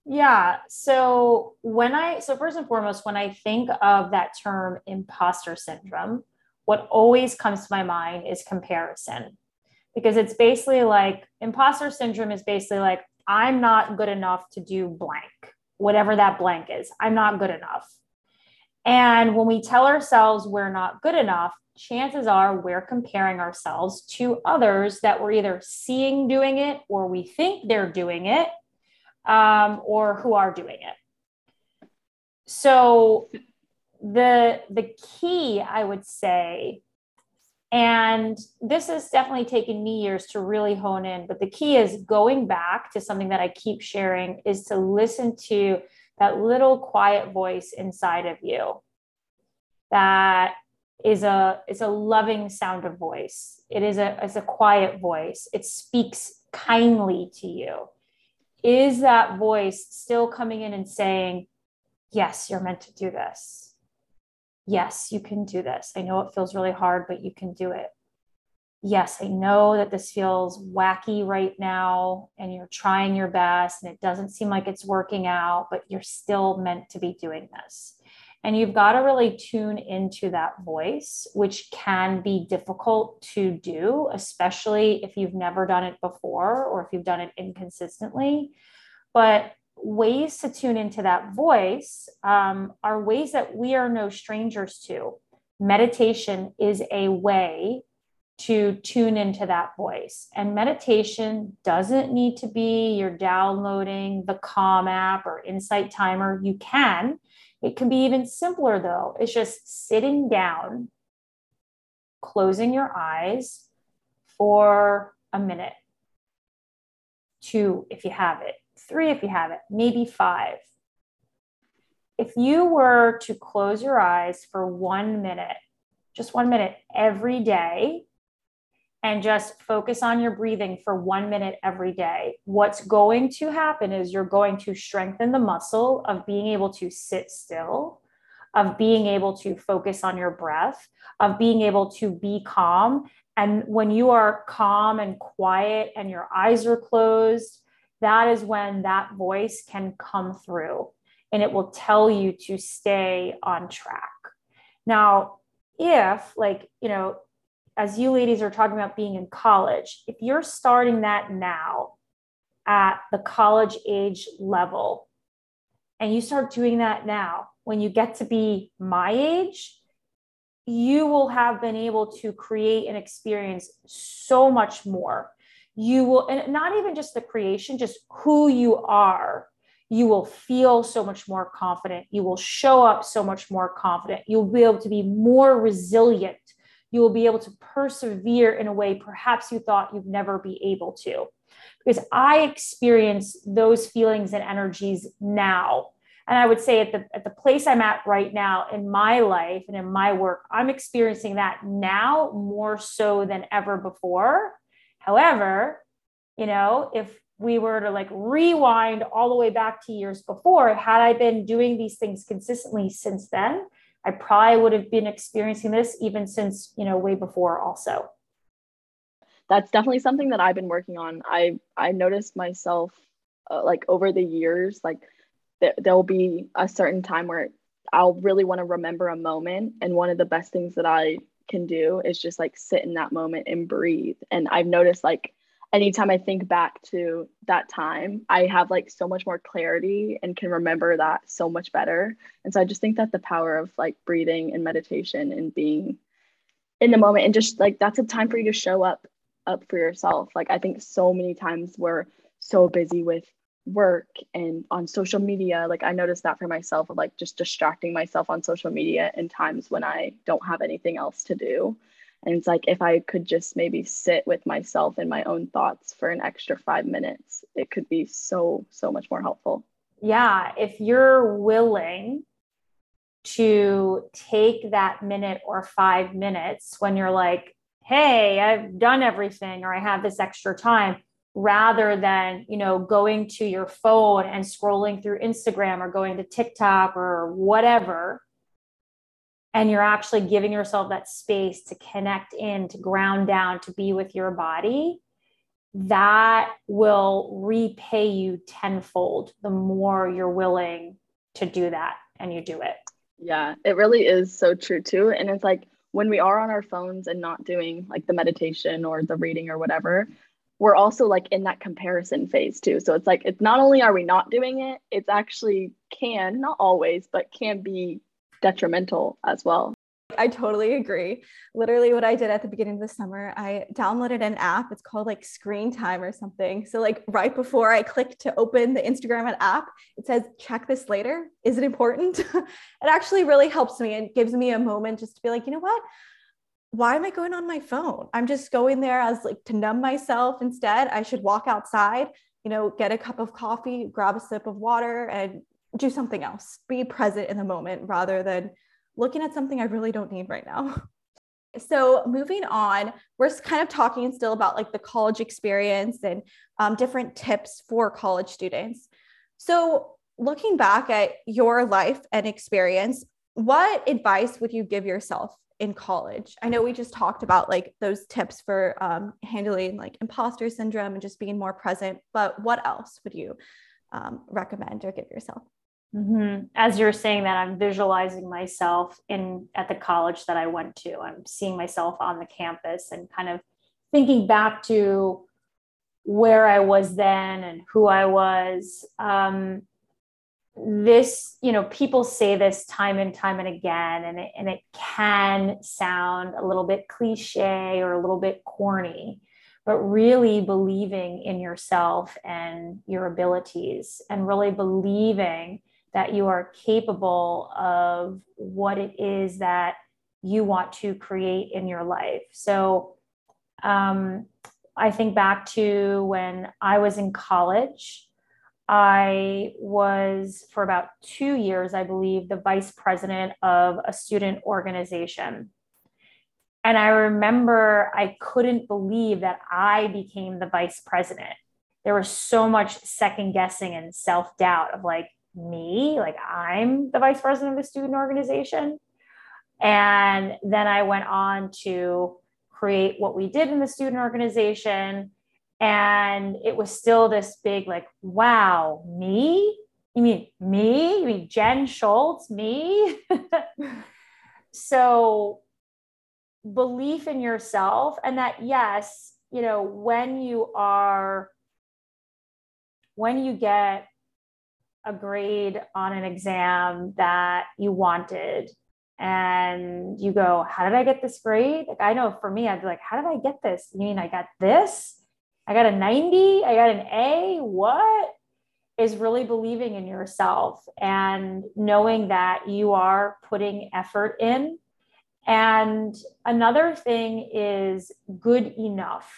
[SPEAKER 4] Yeah. So when I so first and foremost, when I think of that term imposter syndrome, what always comes to my mind is comparison. Because it's basically like imposter syndrome is basically like, I'm not good enough to do blank, whatever that blank is. I'm not good enough. And when we tell ourselves we're not good enough, chances are we're comparing ourselves to others that we're either seeing doing it or we think they're doing it um, or who are doing it. So the the key I would say and this has definitely taken me years to really hone in but the key is going back to something that I keep sharing is to listen to that little quiet voice inside of you that is a is a loving sound of voice. It is a is a quiet voice. It speaks kindly to you. Is that voice still coming in and saying, "Yes, you're meant to do this. Yes, you can do this. I know it feels really hard, but you can do it. Yes, I know that this feels wacky right now and you're trying your best and it doesn't seem like it's working out, but you're still meant to be doing this." And you've got to really tune into that voice, which can be difficult to do, especially if you've never done it before or if you've done it inconsistently. But ways to tune into that voice um, are ways that we are no strangers to. Meditation is a way to tune into that voice. And meditation doesn't need to be you're downloading the Calm app or Insight Timer. You can. It can be even simpler though. It's just sitting down, closing your eyes for a minute, two if you have it, three if you have it, maybe five. If you were to close your eyes for one minute, just one minute every day, and just focus on your breathing for one minute every day, what's going to happen is you're going to strengthen the muscle of being able to sit still, of being able to focus on your breath, of being able to be calm. And when you are calm and quiet and your eyes are closed, that is when that voice can come through and it will tell you to stay on track. Now, if, like, you know, as you ladies are talking about being in college, if you're starting that now at the college age level, and you start doing that now, when you get to be my age, you will have been able to create and experience so much more. You will, and not even just the creation, just who you are. You will feel so much more confident. You will show up so much more confident. You'll be able to be more resilient you will be able to persevere in a way perhaps you thought you'd never be able to. Because I experience those feelings and energies now. And I would say at the, at the place I'm at right now in my life and in my work, I'm experiencing that now more so than ever before. However, you know, if we were to like rewind all the way back to years before, had I been doing these things consistently since then, I probably would have been experiencing this even since, you know, way before also.
[SPEAKER 3] that's definitely something that I've been working on. I I noticed myself uh, like over the years, like th- there'll be a certain time where I'll really want to remember a moment, and one of the best things that I can do is just like sit in that moment and breathe. And I've noticed like anytime I think back to that time, I have like so much more clarity and can remember that so much better. And so I just think that the power of like breathing and meditation and being in the moment and just like that's a time for you to show up up for yourself. Like I think so many times we're so busy with work and on social media. Like I noticed that for myself of like just distracting myself on social media in times when I don't have anything else to do. And it's like if I could just maybe sit with myself and my own thoughts for an extra five minutes, it could be so, so much more helpful.
[SPEAKER 4] Yeah. If you're willing to take that minute or five minutes when you're like, hey, I've done everything or I have this extra time, rather than, you know, going to your phone and scrolling through Instagram or going to TikTok or whatever. And you're actually giving yourself that space to connect in, to ground down, to be with your body. That will repay you tenfold the more you're willing to do that and you do it.
[SPEAKER 3] Yeah, it really is so true too. And it's like when we are on our phones and not doing like the meditation or the reading or whatever, we're also like in that comparison phase too. So it's like it's not only are we not doing it, it's actually can, not always, but can be detrimental as well.
[SPEAKER 1] I totally agree. Literally, what I did at the beginning of the summer, I downloaded an app. It's called like Screen Time or something. So, like, right before I click to open the Instagram app, it says, check this later. Is it important? [LAUGHS] it actually really helps me and gives me a moment just to be like, you know what? Why am I going on my phone? I'm just going there as like to numb myself instead. I should walk outside, you know, get a cup of coffee, grab a sip of water, and do something else. Be present in the moment rather than looking at something I really don't need right now. [LAUGHS] So, moving on, we're kind of talking still about like the college experience and um, different tips for college students. So, looking back at your life and experience, what advice would you give yourself in college? I know we just talked about like those tips for um, handling like imposter syndrome and just being more present, but what else would you um, recommend or give yourself?
[SPEAKER 4] Mm-hmm. As you're saying that, I'm visualizing myself in at the college that I went to. I'm seeing myself on the campus and kind of thinking back to where I was then and who I was. Um, this, you know, people say this time and time and again, and it, and it can sound a little bit cliche or a little bit corny, but really believing in yourself and your abilities and really believing that you are capable of what it is that you want to create in your life. So um, I think back to when I was in college. I was for about two years, I believe, the vice president of a student organization. And I remember I couldn't believe that I became the vice president. There was so much second guessing and self doubt of like, me, like I'm the vice president of the student organization. And then I went on to create what we did in the student organization. And it was still this big, like, wow, me? You mean me? You mean Jen Shultz, me? [LAUGHS] so, belief in yourself, and that, yes, you know, when you are, when you get a grade on an exam that you wanted and you go, How did I get this grade? Like, I know for me, I'd be like, How did I get this? You mean I got this? I got a 90? I got an A? What? Is really believing in yourself and knowing that you are putting effort in. And another thing is good enough.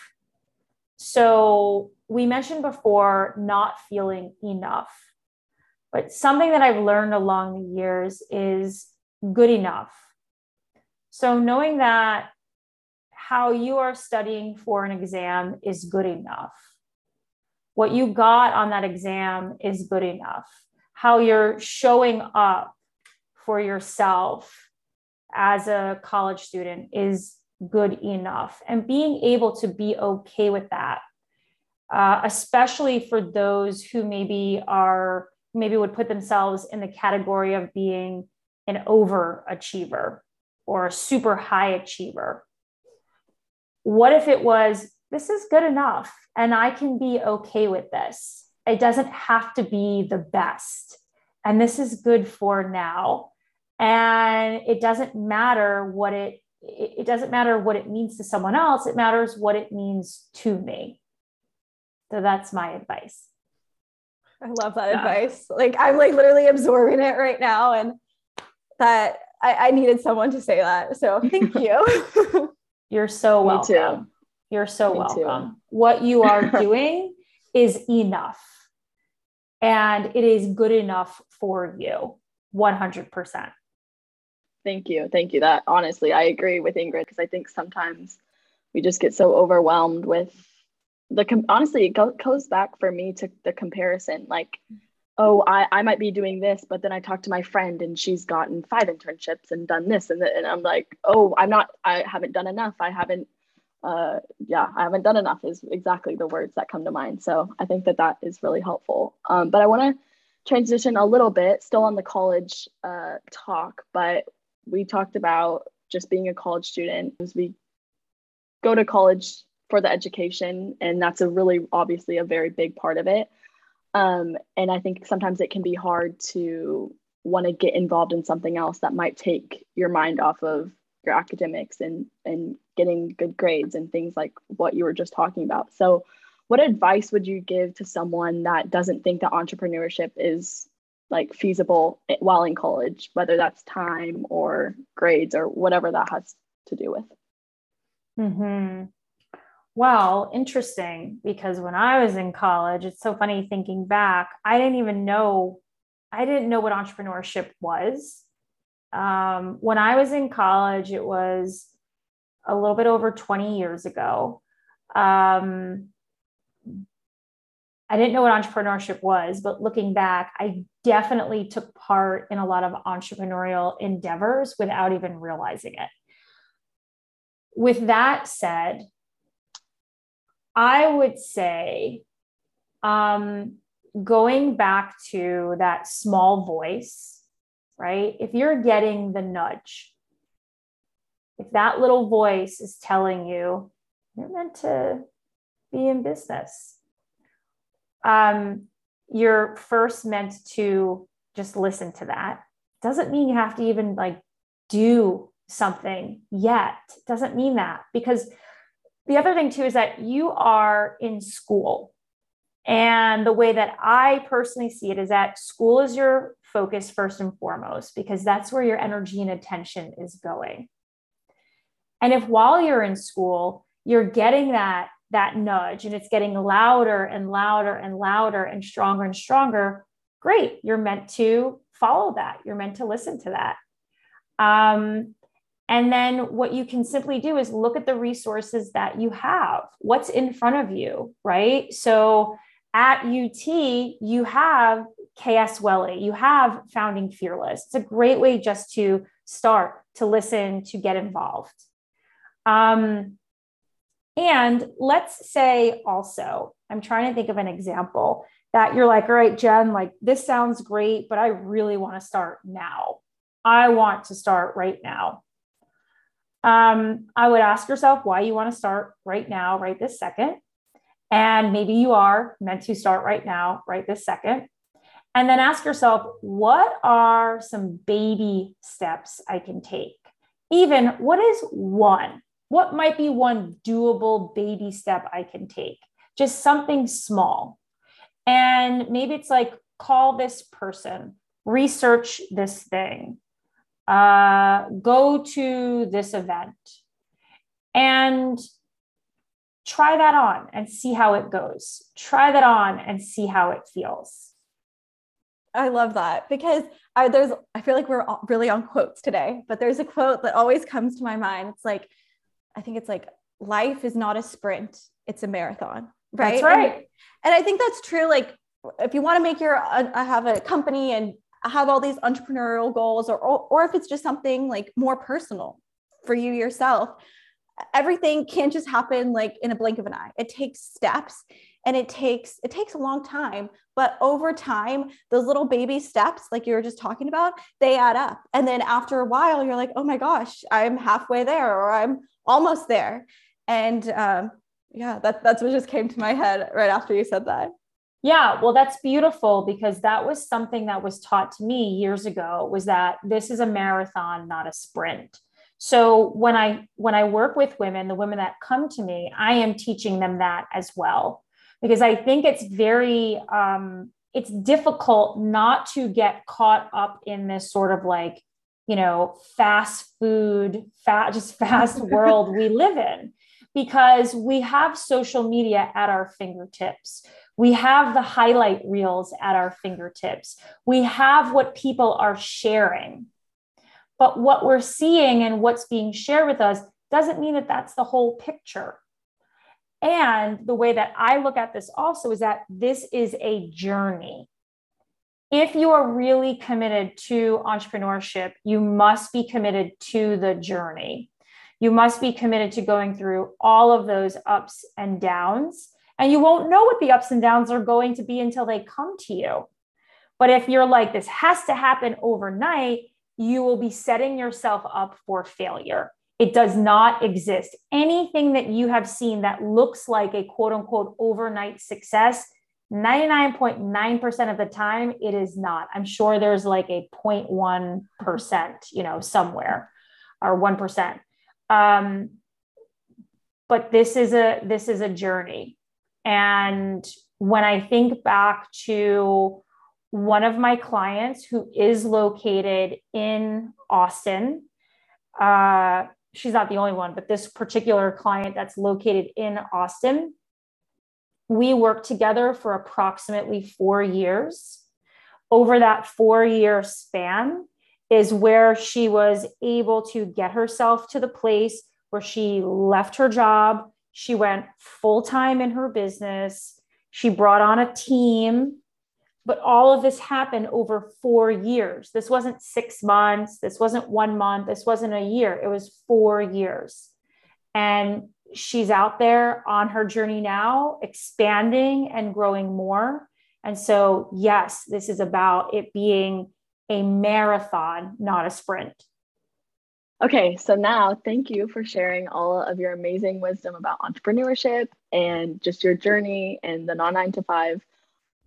[SPEAKER 4] So, we mentioned before not feeling enough but something that I've learned along the years is good enough. So knowing that how you are studying for an exam is good enough. What you got on that exam is good enough. How you're showing up for yourself as a college student is good enough and being able to be okay with that uh, especially for those who maybe are maybe would put themselves in the category of being an overachiever or a super high achiever. What if it was this is good enough and i can be okay with this. It doesn't have to be the best. And this is good for now. And it doesn't matter what it it doesn't matter what it means to someone else. It matters what it means to me. So that's my advice
[SPEAKER 1] i love that yeah. advice like i'm like literally absorbing it right now and that I, I needed someone to say that so thank [LAUGHS] you
[SPEAKER 4] you're so welcome you're so Me welcome too. what you are [LAUGHS] doing is enough and it is good enough for you 100%
[SPEAKER 3] Thank you. Thank you. That honestly, I agree with Ingrid because I think sometimes we just get so overwhelmed with the, honestly, it goes back for me to the comparison. Like, oh, I, I might be doing this, but then I talked to my friend and she's gotten five internships and done this. And, and I'm like, oh, I'm not, I haven't done enough. I haven't, uh, yeah, I haven't done enough is exactly the words that come to mind. So I think that that is really helpful. Um, but I want to transition a little bit, still on the college uh, talk, but we talked about just being a college student as we go to college for the education and that's a really obviously a very big part of it um, and i think sometimes it can be hard to want to get involved in something else that might take your mind off of your academics and and getting good grades and things like what you were just talking about so what advice would you give to someone that doesn't think that entrepreneurship is like feasible while in college, whether that's time or grades or whatever that has to do with.
[SPEAKER 4] Hmm. Well, interesting because when I was in college, it's so funny thinking back. I didn't even know, I didn't know what entrepreneurship was. Um, when I was in college, it was a little bit over 20 years ago. Um, I didn't know what entrepreneurship was, but looking back, I definitely took part in a lot of entrepreneurial endeavors without even realizing it. With that said, I would say um, going back to that small voice, right? If you're getting the nudge, if that little voice is telling you you're meant to be in business, um, you're first meant to just listen to that. Doesn't mean you have to even like do something yet. Doesn't mean that because the other thing too is that you are in school. And the way that I personally see it is that school is your focus first and foremost, because that's where your energy and attention is going. And if while you're in school, you're getting that that nudge and it's getting louder and louder and louder and stronger and stronger, great. You're meant to follow that. You're meant to listen to that. Um, and then what you can simply do is look at the resources that you have. What's in front of you, right? So at UT, you have KSWELI, you have Founding Fearless. It's a great way just to start, to listen, to get involved. Um, and let's say also, I'm trying to think of an example that you're like, all right, Jen, like this sounds great, but I really want to start now. I want to start right now. Um, I would ask yourself why you want to start right now, right this second. And maybe you are meant to start right now, right this second. And then ask yourself, what are some baby steps I can take? Even what is one? what might be one doable baby step I can take? Just something small. And maybe it's like call this person, research this thing, uh, go to this event, and try that on and see how it goes. Try that on and see how it feels.
[SPEAKER 1] I love that because I, there's I feel like we're really on quotes today, but there's a quote that always comes to my mind. It's like I think it's like life is not a sprint, it's a marathon. Right.
[SPEAKER 4] That's right.
[SPEAKER 1] And, and I think that's true. Like if you want to make your, uh, have a company and have all these entrepreneurial goals or, or, or if it's just something like more personal for you yourself, everything can't just happen like in a blink of an eye. It takes steps and it takes it takes a long time but over time those little baby steps like you were just talking about they add up. And then after a while you're like oh my gosh i'm halfway there or i'm almost there. And um, yeah that, that's what just came to my head right after you said that
[SPEAKER 4] yeah well that's beautiful because that was something that was taught to me years ago was that this is a marathon not a sprint. So when i when i work with women the women that come to me i am teaching them that as well. Because I think it's very um, it's difficult not to get caught up in this sort of like you know fast food fat just [LAUGHS] fast world we live in. Because we have social media at our fingertips we have the highlight reels at our fingertips we have what people are sharing but what we're seeing and what's being shared with us doesn't mean that that's the whole picture and the way that I look at this also is that this is a journey. If you are really committed to entrepreneurship, you must be committed to the journey. You must be committed to going through all of those ups and downs. And you won't know what the ups and downs are going to be until they come to you. But if you're like, this has to happen overnight, you will be setting yourself up for failure. It does not exist. Anything that you have seen that looks like a quote unquote overnight success, 99.9% of the time, it is not. I'm sure there's like a 0.1%, you know, somewhere or 1%. Um, but this is a this is a journey. And when I think back to one of my clients who is located in Austin, uh, she's not the only one, but this particular client that's located in Austin, we worked together for approximately four years. Over that four year span is where she was able to get herself to the place where she left her job. She went full time in her business. She brought on a team but all of this happened over four years. This wasn't six months. This wasn't one month. This wasn't a year. It was four years. And she's out there on her journey now, expanding and growing more. And so, yes, this is about it being a marathon, not a sprint.
[SPEAKER 3] Okay, so now thank you for sharing all of your amazing wisdom about entrepreneurship and just your journey and the non nine to five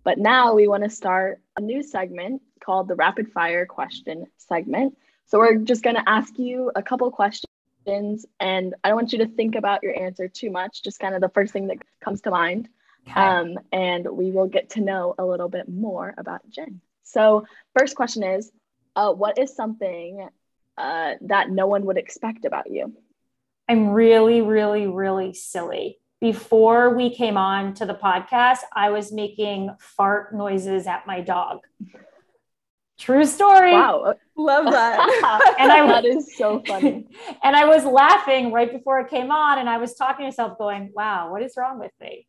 [SPEAKER 3] but now we want to start a new segment called the rapid fire question segment. So we're just going to ask you a couple questions and I don't want you to think about your answer too much, just kind of the first thing that comes to mind. Okay. Um, and we will get to know a little bit more about Jen. So, first question is uh, What is something uh, that no one would expect about you?
[SPEAKER 4] I'm really, really, really silly before we came on to the podcast, I was making fart noises at my dog. True story.
[SPEAKER 3] Wow.
[SPEAKER 1] Love that. [LAUGHS] [LAUGHS]
[SPEAKER 3] and I that is so funny. [LAUGHS]
[SPEAKER 4] and I was laughing right before it came on and I was talking to myself going, wow, what is wrong with me?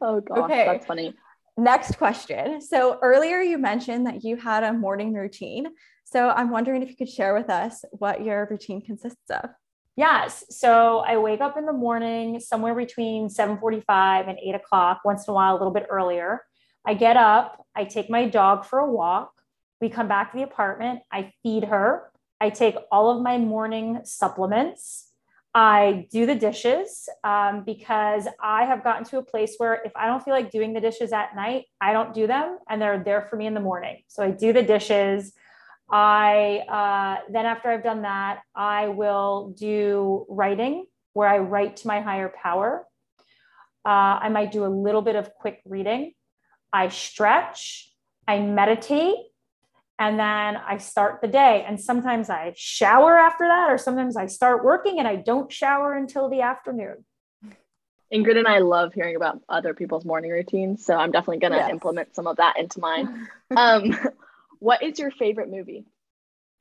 [SPEAKER 3] oh gosh, okay. that's funny.
[SPEAKER 1] Next question. So earlier you mentioned that you had a morning routine. So I'm wondering if you could share with us what your routine consists of.
[SPEAKER 4] Yes. So I wake up in the morning somewhere between 7:45 and 8 o'clock, once in a while, a little bit earlier. I get up, I take my dog for a walk. We come back to the apartment, I feed her, I take all of my morning supplements. I do the dishes um, because I have gotten to a place where if I don't feel like doing the dishes at night, I don't do them and they're there for me in the morning. So I do the dishes. I uh, then after I've done that, I will do writing where I write to my higher power. Uh, I might do a little bit of quick reading. I stretch, I meditate, and then I start the day. And sometimes I shower after that, or sometimes I start working and I don't shower until the afternoon.
[SPEAKER 3] Ingrid and I love hearing about other people's morning routines. So I'm definitely going to yes. implement some of that into mine. [LAUGHS] Um, what is your favorite movie?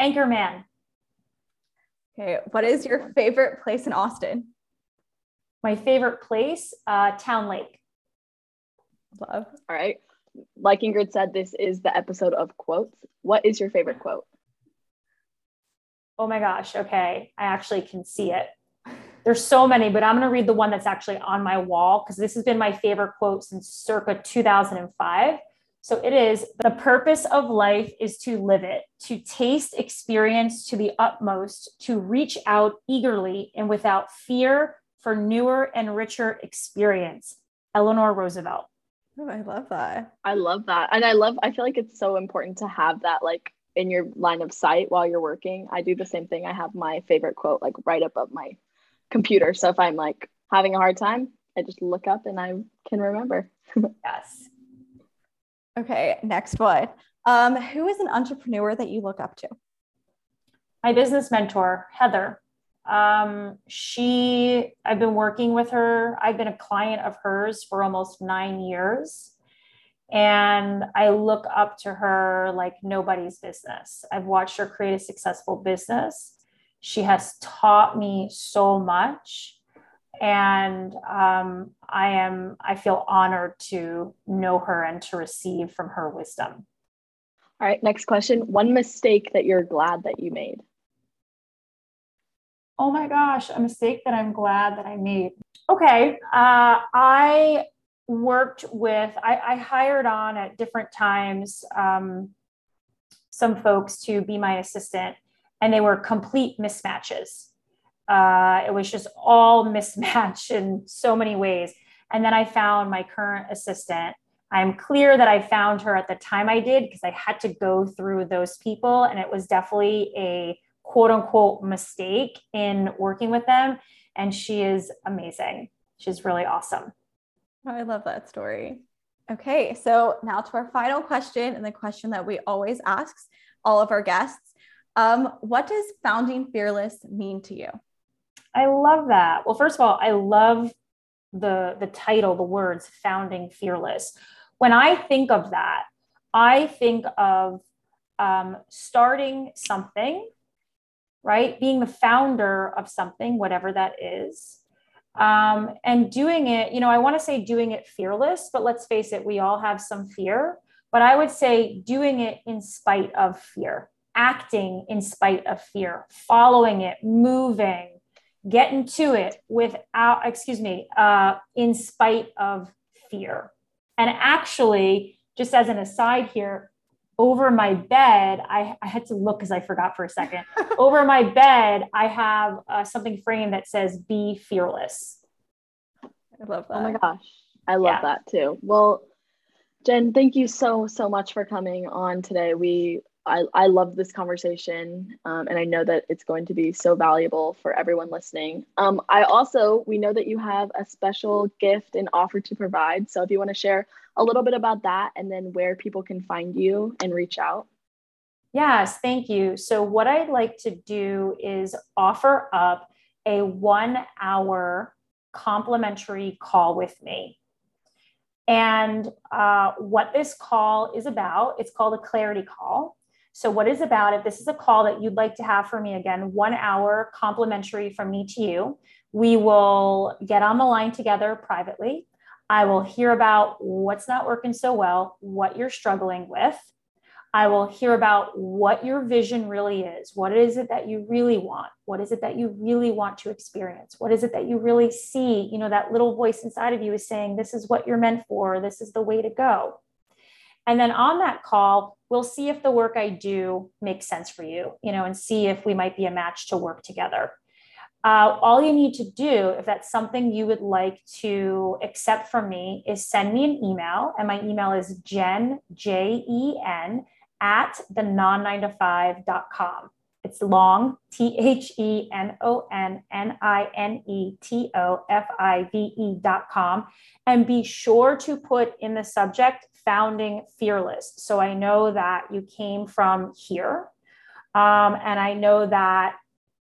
[SPEAKER 4] Anchorman.
[SPEAKER 1] Okay. What is your favorite place in Austin?
[SPEAKER 4] My favorite place, uh, Town Lake.
[SPEAKER 1] Love.
[SPEAKER 3] All right. Like Ingrid said, this is the episode of quotes. What is your favorite quote?
[SPEAKER 4] oh my gosh, okay, I actually can see it. There's so many, but I'm going to read the one that's actually on my wall because this has been my favorite quote since circa 2005. So it is the purpose of life is to live it, to taste experience to the utmost, to reach out eagerly and without fear for newer and richer experience. Eleanor Roosevelt.
[SPEAKER 1] Oh, I love that.
[SPEAKER 3] I love that. And I love, I feel like it's so important to have that like in your line of sight while you're working. I do the same thing. I have my favorite quote like right above my computer. So if I'm like having a hard time, I just look up and I can remember. [LAUGHS]
[SPEAKER 4] yes.
[SPEAKER 1] Okay, next one. Um, who is an entrepreneur that you look up to?
[SPEAKER 4] My business mentor, Heather. Um, she, I've been working with her. I've been a client of hers for almost nine years. And I look up to her like nobody's business. I've watched her create a successful business. She has taught me so much. And um, I am, I feel honored to know her and to receive from her wisdom.
[SPEAKER 3] All right, next question. One mistake that you're glad that you made?
[SPEAKER 4] Oh my gosh, a mistake that I'm glad that I made. Okay, uh, I worked with, I, I, hired on at different times um, some folks to be my assistant, and they were complete mismatches. Uh, it was just all [LAUGHS] mismatched in so many ways. And then I found my current assistant. I'm clear that I found her at the time I did because I had to go through those people, and it was definitely a quote unquote mistake in working with them. And she is amazing. She's really awesome.
[SPEAKER 1] I love that story. Okay, so now to our final question, and the question that we always ask all of our guests. Um, what does founding fearless mean to you?
[SPEAKER 4] I love that. Well, first of all, I love the the title, the words founding fearless. When I think of that, I think of um, starting something, right? Being the founder of something, whatever that is, um, and doing it. You know, I want to say doing it fearless, but let's face it, we all have some fear. But I would say doing it in spite of fear, acting in spite of fear, following it, moving getting to it without, excuse me, uh, in spite of fear. And actually, just as an aside here, over my bed, I, I had to look because I forgot for a second. [LAUGHS] over my bed, I have uh, something framed that says, Be fearless.
[SPEAKER 1] I love that.
[SPEAKER 3] Oh my gosh. I love yeah. that too. Well, Jen, thank you so, so much for coming on today. We I, I love this conversation um, and I know that it's going to be so valuable for everyone listening. Um, I also, we know that you have a special gift and offer to provide. So if you want to share a little bit about that and then where people can find you and reach out.
[SPEAKER 4] Yes, thank you. So, what I'd like to do is offer up a one hour complimentary call with me. And uh, what this call is about, it's called a clarity call. So, what is about it? This is a call that you'd like to have for me again, one hour complimentary from me to you. We will get on the line together privately. I will hear about what's not working so well, what you're struggling with. I will hear about what your vision really is. What is it that you really want? What is it that you really want to experience? What is it that you really see? You know, that little voice inside of you is saying, This is what you're meant for. This is the way to go. And then on that call, we'll see if the work I do makes sense for you, you know, and see if we might be a match to work together. Uh, all you need to do, if that's something you would like to accept from me, is send me an email. And my email is jen, J E N, at the non 9 to 5.com. It's long, T H E N O N N I N E T O F I V E dot com. And be sure to put in the subject founding fearless. So I know that you came from here. Um, and I know that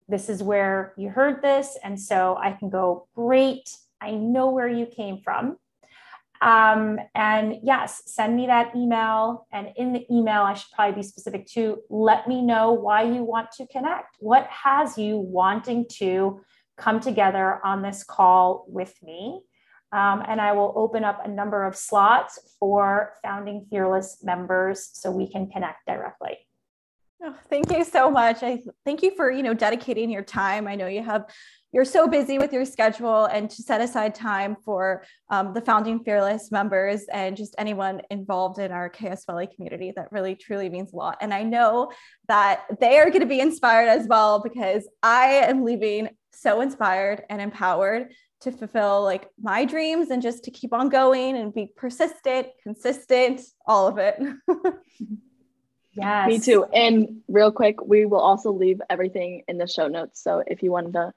[SPEAKER 4] this is where you heard this. And so I can go, great. I know where you came from. Um, and yes, send me that email. And in the email, I should probably be specific to let me know why you want to connect. What has you wanting to come together on this call with me? Um, and I will open up a number of slots for Founding Fearless members so we can connect directly.
[SPEAKER 1] Oh, thank you so much. I thank you for, you know, dedicating your time. I know you have you're so busy with your schedule and to set aside time for um, the founding fearless members and just anyone involved in our KSLA community that really truly means a lot and i know that they are going to be inspired as well because i am leaving so inspired and empowered to fulfill like my dreams and just to keep on going and be persistent consistent all of it
[SPEAKER 3] Yes. [LAUGHS] Me too. And real quick, we will also leave everything in the show notes. So if you wanted to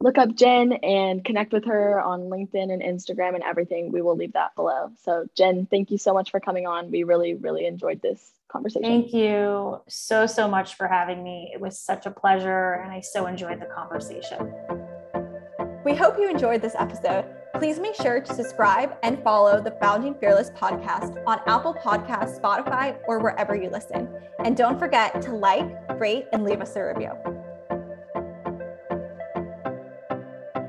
[SPEAKER 3] look up Jen and connect with her on LinkedIn and Instagram and everything, we will leave that below. So Jen, thank you so much for coming on. We really, really enjoyed this conversation.
[SPEAKER 4] Thank you so, so much for having me. It was such a pleasure and I so enjoyed the conversation.
[SPEAKER 1] We hope you enjoyed this episode. Please make sure to subscribe and follow the Founding Fearless podcast on Apple Podcasts, Spotify, or wherever you listen. And don't forget to like, rate, and leave us a review.